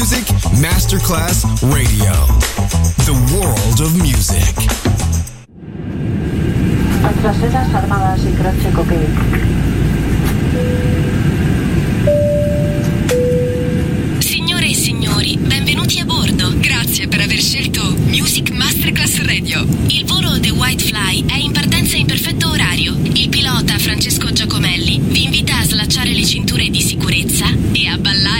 Music Masterclass Radio. The world of music. Nuestras sedas armadas y croce Signore e signori, benvenuti a bordo. Grazie per aver scelto Music Masterclass Radio. Il volo The White Fly è in partenza in perfetto orario. Il pilota Francesco Giacomelli vi invita a slacciare le cinture di sicurezza e a ballare.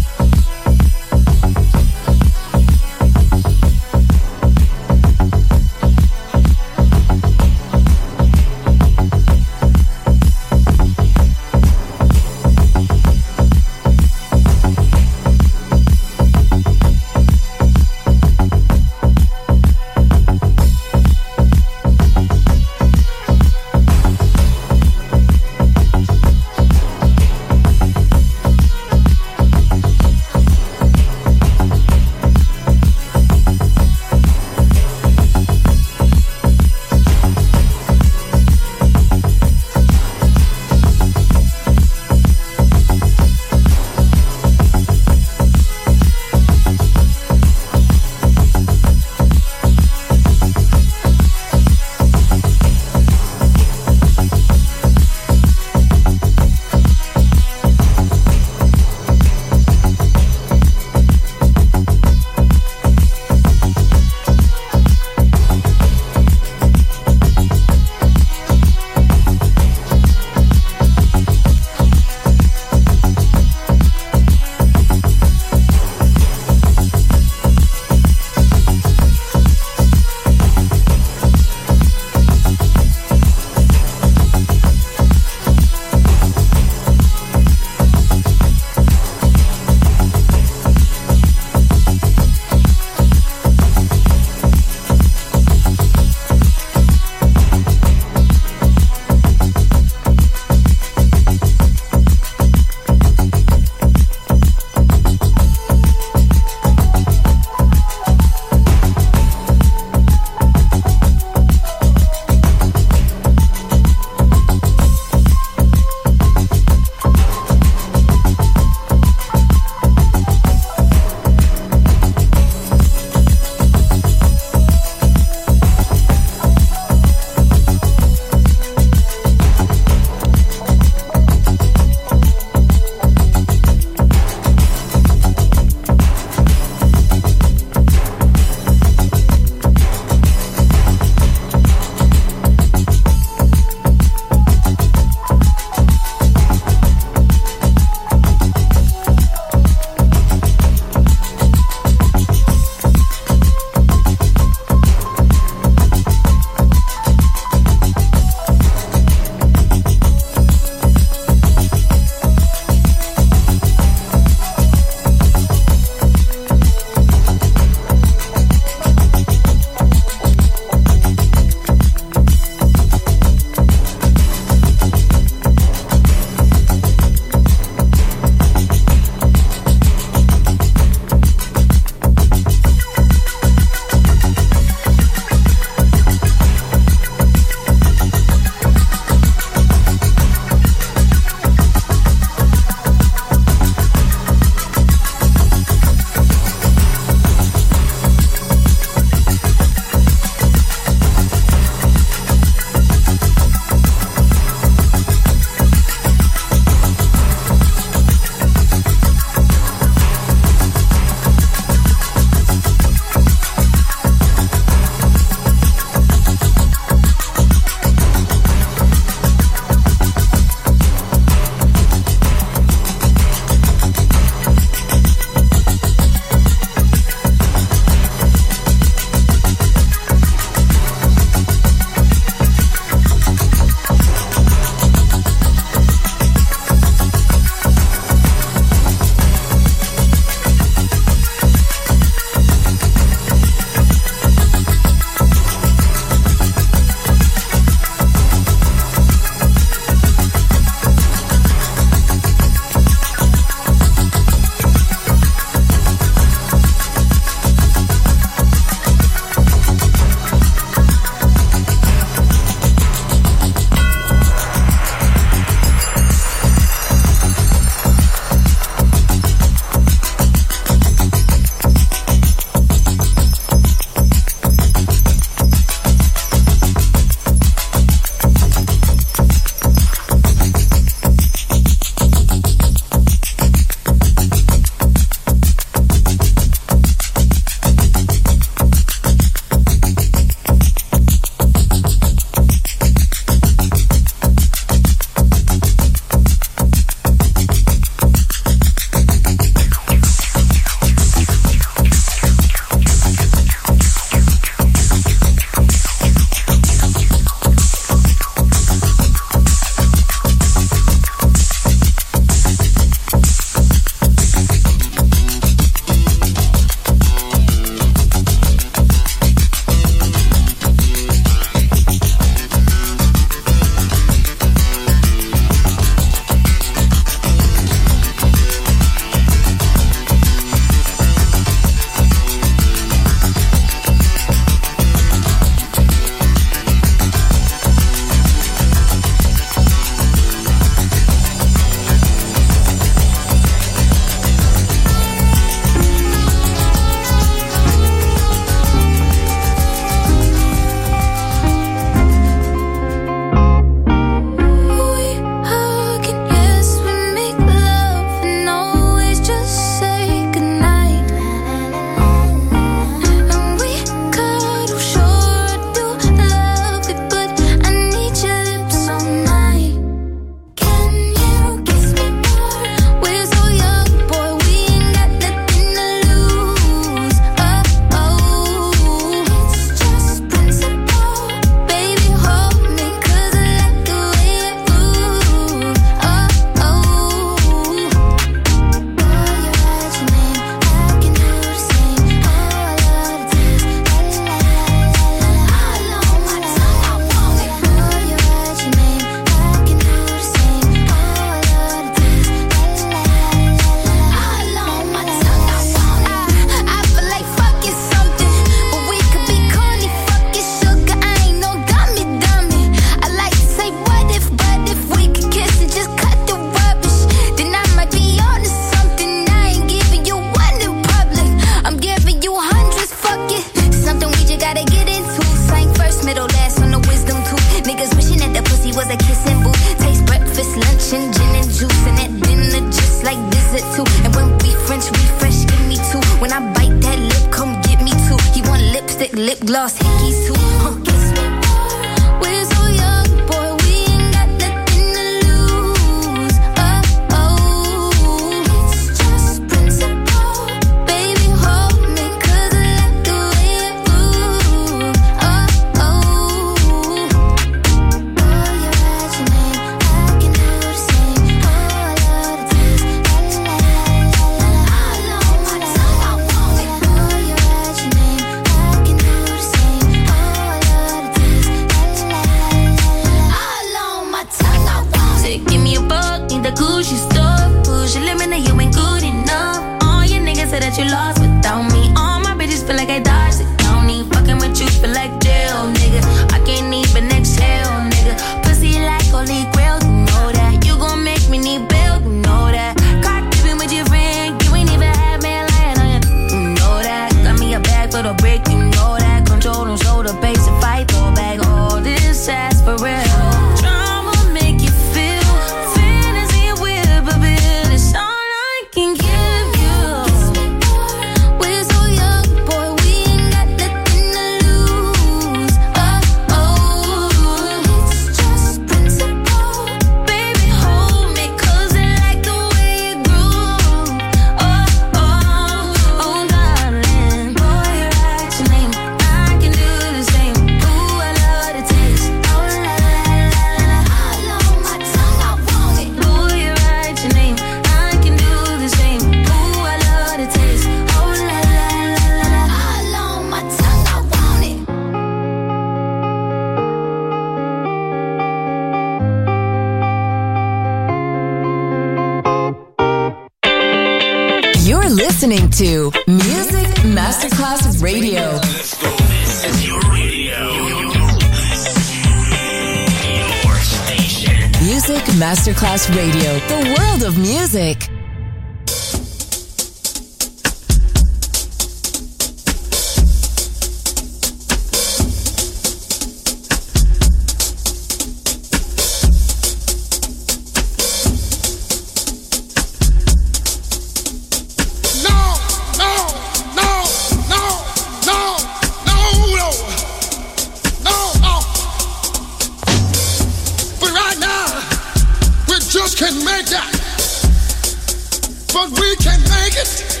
but we can make it.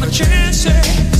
Think of the chances